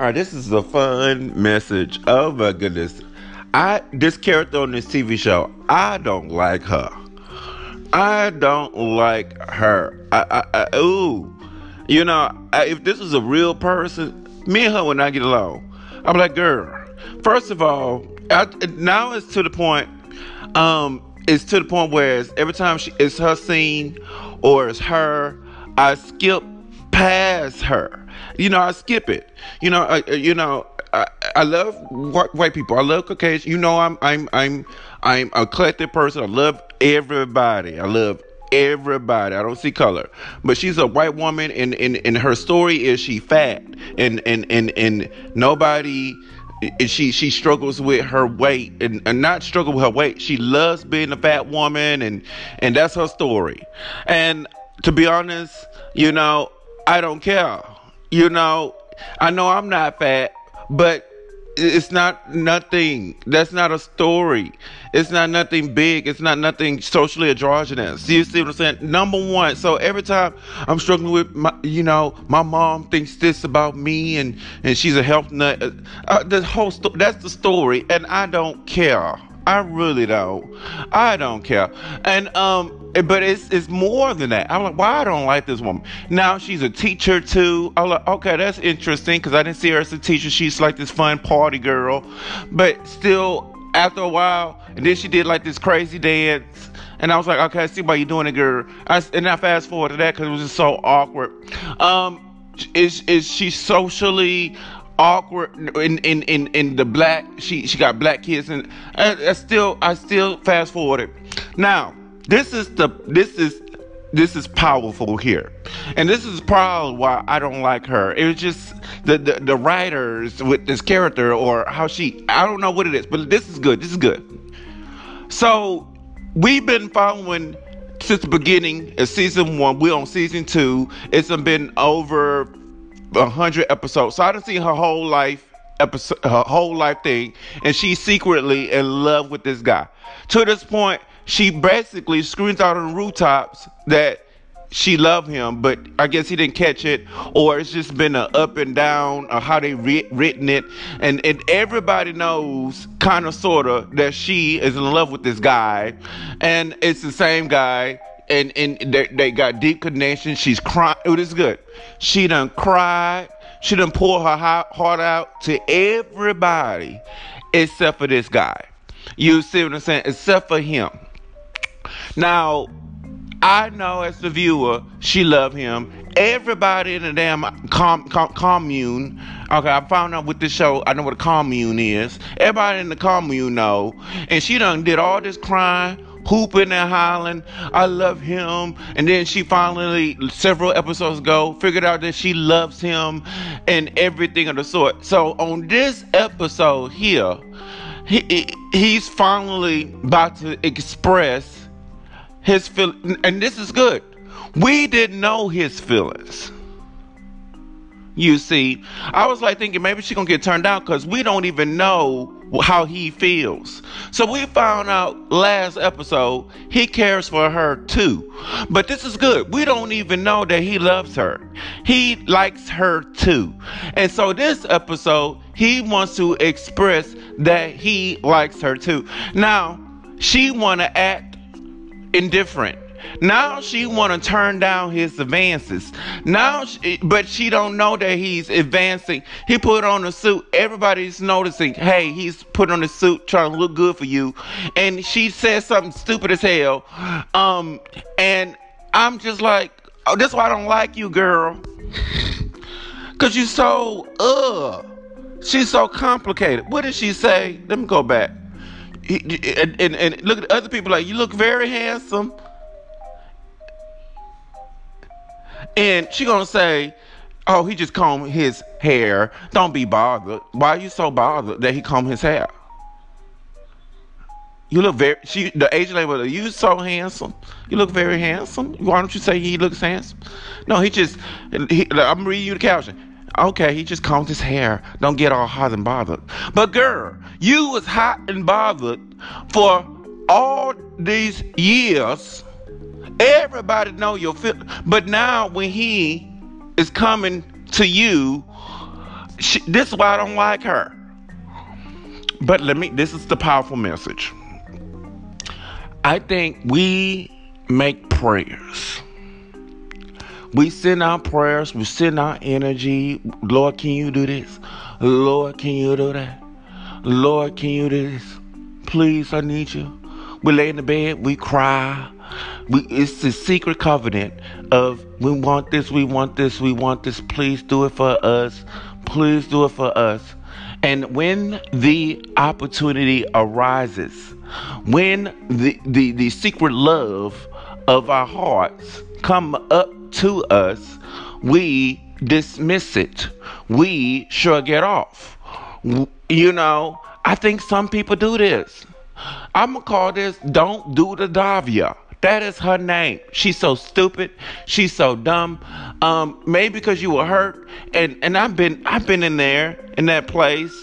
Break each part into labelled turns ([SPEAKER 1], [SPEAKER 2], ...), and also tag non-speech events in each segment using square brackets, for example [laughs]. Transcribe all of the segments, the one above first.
[SPEAKER 1] All right, this is a fun message. Oh my goodness. I this character on this TV show, I don't like her. I don't like her. I, I, I ooh, you know, I, if this was a real person, me and her would not get along. I'm like, girl. First of all, I, now it's to the point. Um, it's to the point where every time she, it's her scene or it's her, I skip past her. You know, I skip it. You know, I, you know, I, I love white, white people. I love Caucasian. You know, I'm I'm I'm I'm a eclectic person. I love everybody. I love everybody. I don't see color. But she's a white woman and and, and her story is she fat and and and and nobody she she struggles with her weight and, and not struggle with her weight. She loves being a fat woman and and that's her story. And to be honest, you know, I don't care. You know, I know I'm not fat, but it's not nothing. That's not a story. It's not nothing big. It's not nothing socially androgynous. You see what I'm saying? Number one. So every time I'm struggling with my, you know, my mom thinks this about me, and and she's a health nut. Uh, uh the whole sto- that's the story, and I don't care. I really don't. I don't care. And um but it's it's more than that. I'm like, why I don't like this woman. Now she's a teacher too. I'm like, okay, that's interesting because I didn't see her as a teacher. She's like this fun party girl, but still, after a while, and then she did like this crazy dance. And I was like, okay, I see why you're doing it, girl. I, and I fast forward to that because it was just so awkward. Um, is is she socially awkward in in in, in the black? She she got black kids, and I, I still I still fast forwarded. Now this is the this is this is powerful here. And this is probably why I don't like her. It was just the, the, the writers with this character or how she I don't know what it is, but this is good. This is good. So we've been following since the beginning of season one. We're on season two. It's been over hundred episodes. So I done seen her whole life episode her whole life thing, and she's secretly in love with this guy. To this point, she basically screams out on rooftops that she loved him, but I guess he didn't catch it, or it's just been a up and down or how they re- written it, and and everybody knows kind of sorta that she is in love with this guy, and it's the same guy, and and they, they got deep connection. She's crying. It is good. She done cried. She done pour her heart out to everybody except for this guy. You see what I'm saying? Except for him. Now, I know as the viewer, she love him. Everybody in the damn com, com, commune. Okay, I found out with this show. I know what a commune is. Everybody in the commune know, and she done did all this crying, hooping and hollering. I love him, and then she finally, several episodes ago, figured out that she loves him, and everything of the sort. So on this episode here, he, he's finally about to express his feel and this is good. We didn't know his feelings. You see, I was like thinking maybe she's gonna get turned down because we don't even know how he feels. So we found out last episode he cares for her too. But this is good. We don't even know that he loves her. He likes her too. And so this episode he wants to express that he likes her too. Now, she want to act indifferent. Now she want to turn down his advances. Now, she, but she don't know that he's advancing. He put on a suit. Everybody's noticing. Hey, he's put on a suit, trying to look good for you. And she says something stupid as hell. Um, and I'm just like, oh, that's why I don't like you, girl. Cause you're so uh. She's so complicated. What did she say? Let me go back and, and, and look at other people like you look very handsome. And she gonna say oh he just combed his hair. Don't be bothered. Why are you so bothered that he combed his hair? You look very she the agent label you so handsome. You look very handsome. Why don't you say he looks handsome? No he just he, i'm reading you the caption Okay, he just combed his hair. Don't get all hot and bothered. But girl, you was hot and bothered for all these years. Everybody know your feel. But now when he is coming to you, she, this is why I don't like her. But let me, this is the powerful message. I think we make prayers. We send out prayers, we send out energy. Lord, can you do this? Lord, can you do that? Lord, can you do this? Please, I need you. We lay in the bed, we cry. We, it's the secret covenant of we want this, we want this, we want this. Please do it for us. Please do it for us. And when the opportunity arises, when the, the, the secret love of our hearts come up to us, we dismiss it. We shrug it off. You know, I think some people do this. I'm gonna call this "Don't Do the Davia." That is her name. She's so stupid. She's so dumb. Um, maybe because you were hurt, and and I've been I've been in there in that place.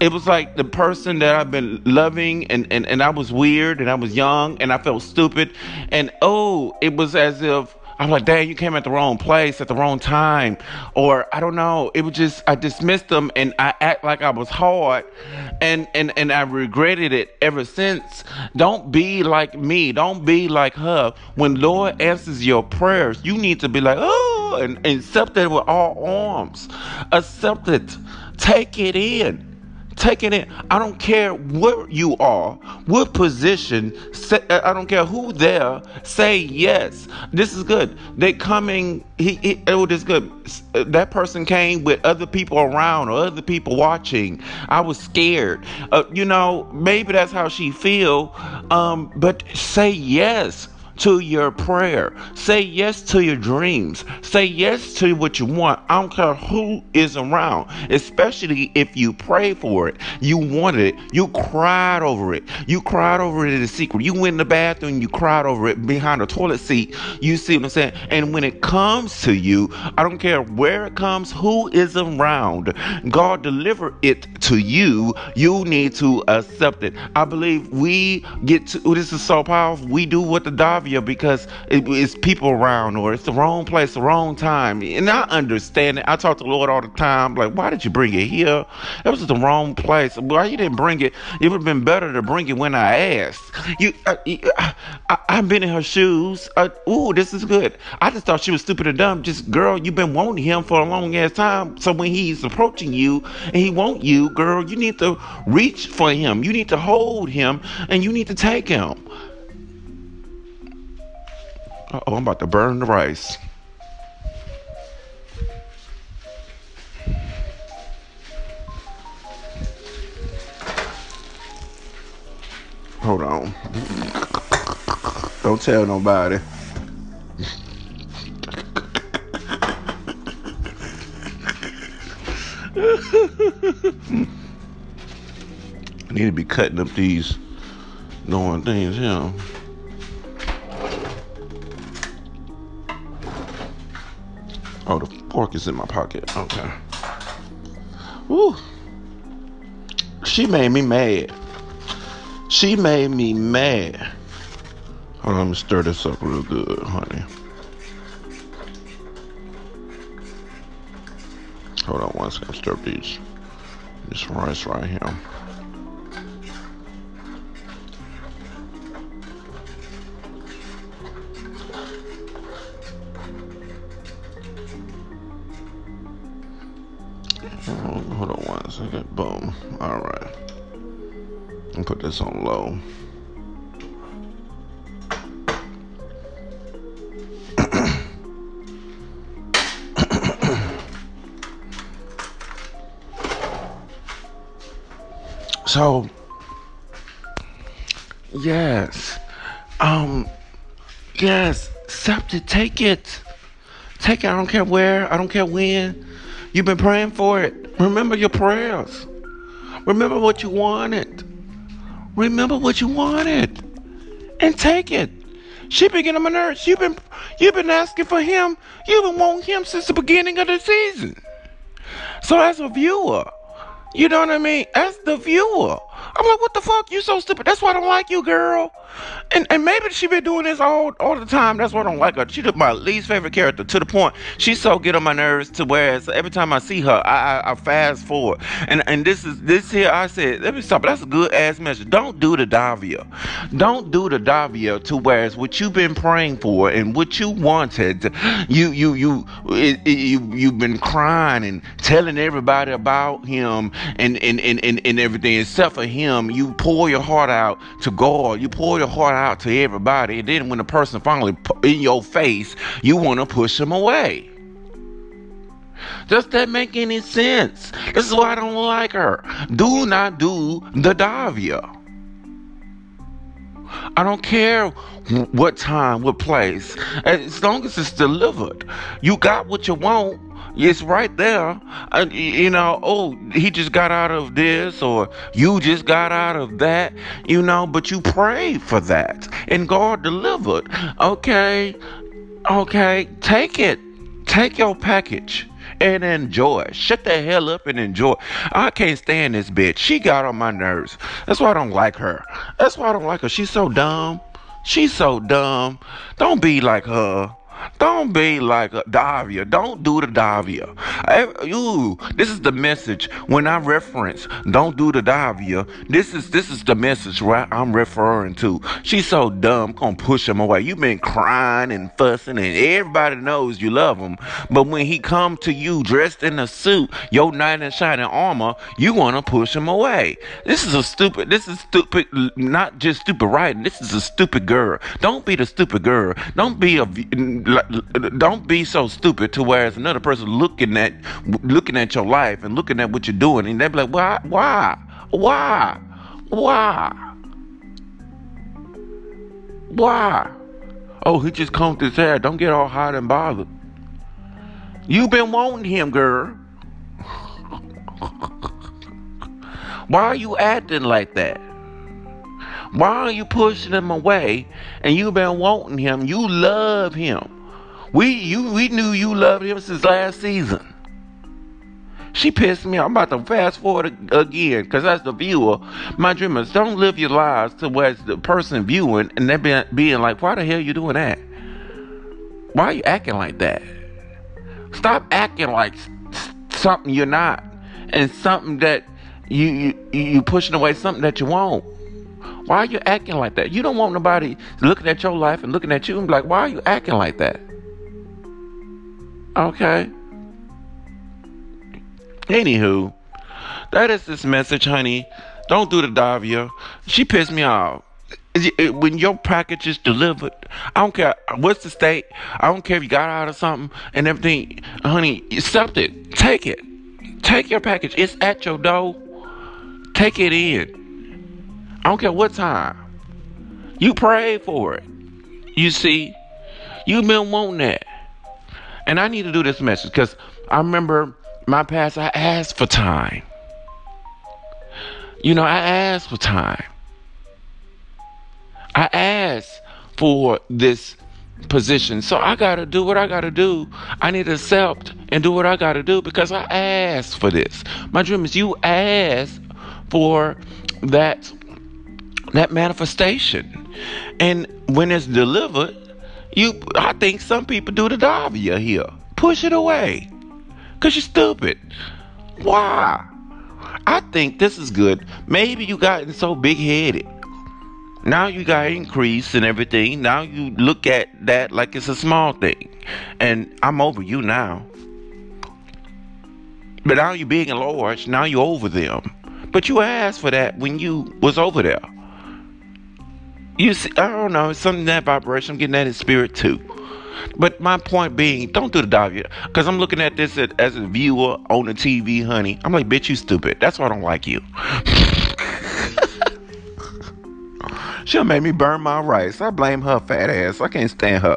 [SPEAKER 1] It was like the person that I've been loving, and, and, and I was weird, and I was young, and I felt stupid, and oh, it was as if I'm like, dang, you came at the wrong place at the wrong time. Or I don't know. It was just I dismissed them and I act like I was hard and and, and I regretted it ever since. Don't be like me. Don't be like her. When Lord answers your prayers, you need to be like, oh and, and accept it with all arms. Accept it. Take it in taking it. I don't care where you are, what position. Say, I don't care who there. Say yes. This is good. They coming. He, he oh, this good. That person came with other people around or other people watching. I was scared. Uh, you know, maybe that's how she feel. Um, but say yes to your prayer. Say yes to your dreams. Say yes to what you want. I don't care who is around, especially if you pray for it. You wanted it. You cried over it. You cried over it in the secret. You went in the bathroom, you cried over it behind the toilet seat. You see what I'm saying? And when it comes to you, I don't care where it comes, who is around. God deliver it to you. You need to accept it. I believe we get to this is so powerful. We do what the Davi because it, it's people around or it's the wrong place, the wrong time. And I understand it. I talk to the Lord all the time. Like, why did you bring it here? That was the wrong place. Why you didn't bring it? It would have been better to bring it when I asked. You, uh, I, have been in her shoes. Uh, ooh, this is good. I just thought she was stupid or dumb. Just girl, you've been wanting him for a long ass time. So when he's approaching you and he want you, girl, you need to reach for him. You need to hold him and you need to take him. Oh, I'm about to burn the rice. Hold on. Don't tell nobody. [laughs] I need to be cutting up these knowing things, you know. Fork is in my pocket. Okay. Woo. She made me mad. She made me mad. Hold on, let me stir this up real good, honey. Hold on one second, stir these. This rice right here. [coughs] so yes um yes accept it take it take it i don't care where i don't care when You've been praying for it. Remember your prayers. Remember what you wanted. Remember what you wanted. And take it. She on my nerves. You've been you've been asking for him. You've been wanting him since the beginning of the season. So as a viewer, you know what I mean? As the viewer, I'm like, what the fuck? You so stupid. That's why I don't like you, girl. And and maybe she been doing this all all the time. That's why I don't like her. She's my least favorite character to the point she's so get on my nerves to where every time I see her, I, I, I fast forward. And and this is this here. I said, let me stop. That's a good ass message. Don't do the Davia. Don't do the Davia to where it's what you've been praying for and what you wanted. You you you it, it, you you've been crying and telling everybody about him and and, and, and and everything except for him. You pour your heart out to God. You pour your heart out to everybody, and then when the person finally in your face, you want to push them away. Does that make any sense? This is why I don't like her. Do not do the Davia. I don't care what time, what place, as long as it's delivered. You got what you want. It's right there. Uh, you know, oh, he just got out of this, or you just got out of that, you know, but you prayed for that, and God delivered. Okay, okay, take it. Take your package and enjoy. Shut the hell up and enjoy. I can't stand this bitch. She got on my nerves. That's why I don't like her. That's why I don't like her. She's so dumb. She's so dumb. Don't be like her. Don't be like a Davia. Don't do the Davia. You, this is the message when I reference don't do the Davia. This is this is the message right I'm referring to. She's so dumb, gonna push him away. You've been crying and fussing, and everybody knows you love him. But when he come to you dressed in a suit, your knight in shining armor, you wanna push him away. This is a stupid. This is stupid. Not just stupid writing. This is a stupid girl. Don't be the stupid girl. Don't be a don't be so stupid to where it's another person looking at looking at your life and looking at what you're doing and they be like why why why why why? Oh he just combed his hair. Don't get all hot and bothered. You've been wanting him girl. [laughs] Why are you acting like that? Why are you pushing him away and you've been wanting him? You love him we you we knew you loved him since last season. She pissed me. I'm about to fast forward again because as the viewer, my dreamers don't live your lives to where the person viewing and they're being, being like, why the hell you doing that? Why are you acting like that? Stop acting like something you're not and something that you you you pushing away something that you want. Why are you acting like that? You don't want nobody looking at your life and looking at you and be like, why are you acting like that? Okay. Anywho, that is this message, honey. Don't do the Davia. She pissed me off. When your package is delivered, I don't care what's the state. I don't care if you got out of something and everything, honey. Accept it. Take it. Take your package. It's at your door. Take it in. I don't care what time. You prayed for it. You see, you've been wanting that. And I need to do this message because I remember my past, I asked for time. You know, I asked for time. I asked for this position. So I got to do what I got to do. I need to accept and do what I got to do because I asked for this. My dream is you ask for that that manifestation. And when it's delivered, you, I think some people do the Davia here. Push it away. Cause you're stupid. Why? I think this is good. Maybe you gotten so big headed. Now you got increase and everything. Now you look at that like it's a small thing. And I'm over you now. But now you're big and large. Now you're over them. But you asked for that when you was over there. You see, I don't know, something that vibration. I'm getting that in spirit too. But my point being, don't do the dive Because I'm looking at this as a viewer on the TV, honey. I'm like, bitch, you stupid. That's why I don't like you. [laughs] She'll make me burn my rice. I blame her fat ass. I can't stand her.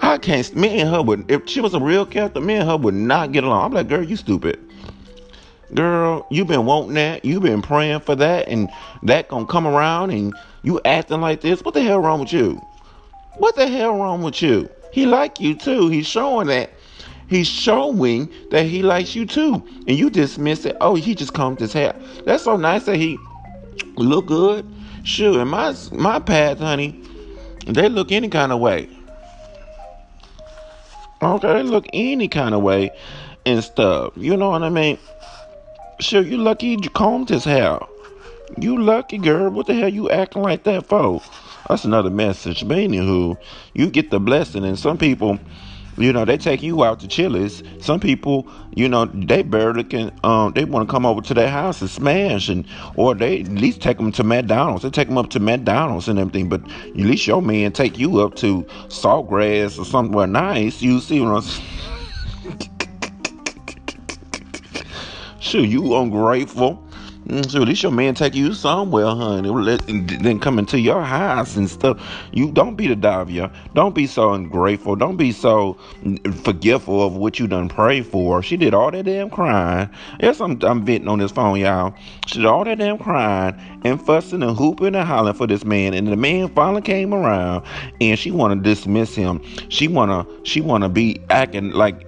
[SPEAKER 1] I can't. Me and her would. If she was a real character, me and her would not get along. I'm like, girl, you stupid. Girl, you been wanting that. You been praying for that, and that gonna come around, and you acting like this. What the hell wrong with you? What the hell wrong with you? He like you too. He's showing that. He's showing that he likes you too, and you dismiss it. Oh, he just combed his hair. That's so nice that he look good. Sure, in my my pads, honey, they look any kind of way. Okay, they look any kind of way and stuff. You know what I mean? Sure, you lucky you combed his hair. You lucky girl. What the hell you acting like that for? That's another message. But anywho, you get the blessing, and some people you know, they take you out to Chili's. Some people, you know, they barely can. Um, they want to come over to their house and smash, and or they at least take them to McDonald's. They take them up to McDonald's and everything. But at least your man take you up to Saltgrass or somewhere nice. You see what I'm saying? [laughs] Sure, you ungrateful. Mm, so at least your man take you somewhere, honey. Then come into your house and stuff. You don't be the Davia. Don't be so ungrateful. Don't be so forgetful of what you done pray for. She did all that damn crying. Yes, I'm, I'm venting on this phone, y'all. She did all that damn crying and fussing and hooping and hollering for this man. And the man finally came around and she wanna dismiss him. She wanna she wanna be acting like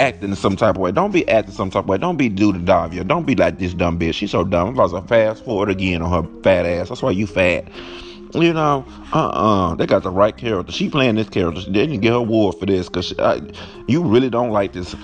[SPEAKER 1] acting in some type of way. Don't be acting some type of way. Don't be do the Davia. Don't be like this dumb bitch. She's so dumb. I'm about to fast forward again on her fat ass. That's why you fat. You know, uh-uh. They got the right character. She playing this character. They didn't get her award for this because uh, you really don't like this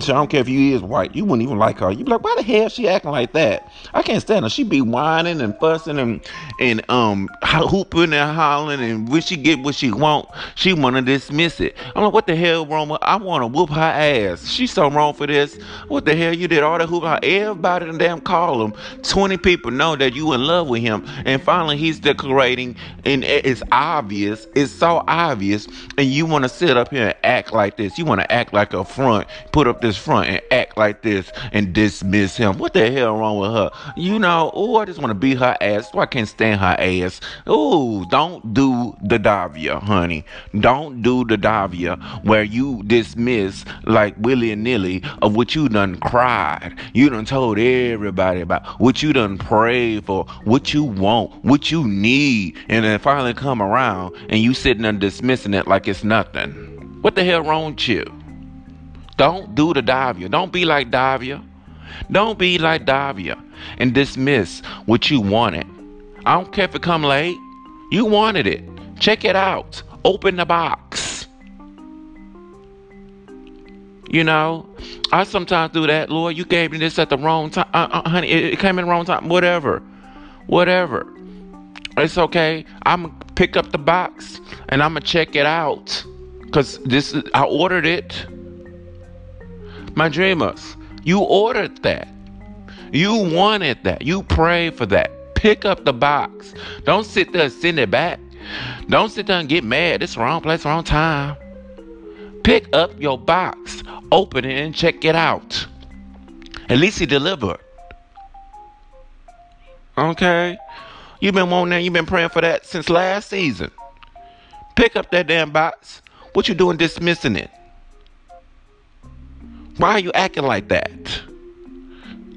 [SPEAKER 1] so I don't care if you is white. You wouldn't even like her. You'd be like, why the hell she acting like that? I can't stand her. She be whining and fussing and and um hooping and hollering and when she get what she want, she wanna dismiss it. I'm like, what the hell with I wanna whoop her ass. She's so wrong for this. What the hell you did all that hoop everybody in damn call him. 20 people know that you in love with him. And finally he's declaring and it's obvious. It's so obvious. And you wanna sit up here and act like this. You wanna act like a front. Put up this front and act like this and dismiss him. What the hell wrong with her? You know, oh, I just want to beat her ass. So I can't stand her ass. Oh, don't do the Davia, honey. Don't do the Davia where you dismiss like willy nilly of what you done cried. You done told everybody about what you done prayed for, what you want, what you need, and then finally come around and you sitting there dismissing it like it's nothing. What the hell wrong with you? Don't do the Davia. Don't be like Davia. Don't be like Davia and dismiss what you wanted. I don't care if it come late. You wanted it. Check it out. Open the box. You know, I sometimes do that. Lord, you gave me this at the wrong time. Uh, uh, honey, it, it came in the wrong time. Whatever. Whatever. It's okay. I'm to pick up the box and I'm to check it out. Because this, I ordered it. My dreamers, you ordered that. You wanted that. You prayed for that. Pick up the box. Don't sit there and send it back. Don't sit there and get mad. It's wrong place, wrong time. Pick up your box, open it, and check it out. At least he delivered. Okay? You've been wanting that, you've been praying for that since last season. Pick up that damn box. What you doing dismissing it? Why are you acting like that?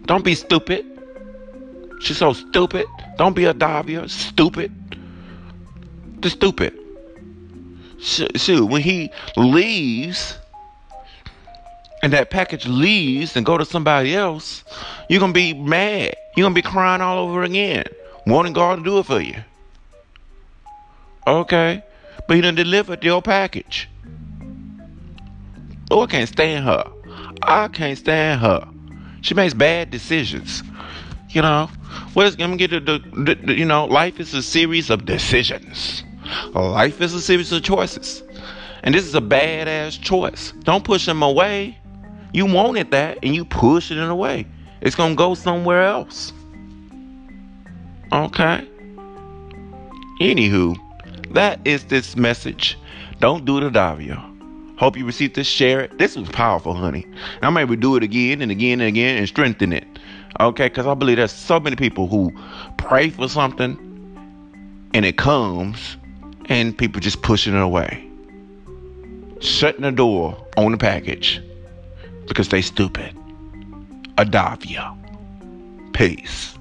[SPEAKER 1] Don't be stupid. She's so stupid. Don't be a Davia. Stupid. The stupid. Shoot, when he leaves and that package leaves and go to somebody else, you're gonna be mad. You're gonna be crying all over again, wanting God to do it for you. Okay, but he done delivered your package. Oh, I can't stand her. I can't stand her. She makes bad decisions. You know, what is gonna get the, the, the, you know, life is a series of decisions. Life is a series of choices. And this is a badass choice. Don't push them away. You wanted that and you push it in away. It's gonna go somewhere else. Okay. Anywho, that is this message. Don't do the Davia. Hope you received this. Share it. This was powerful, honey. I may do it again and again and again and strengthen it. Okay, because I believe there's so many people who pray for something and it comes and people just pushing it away. Shutting the door on the package because they stupid. Adavia. Peace.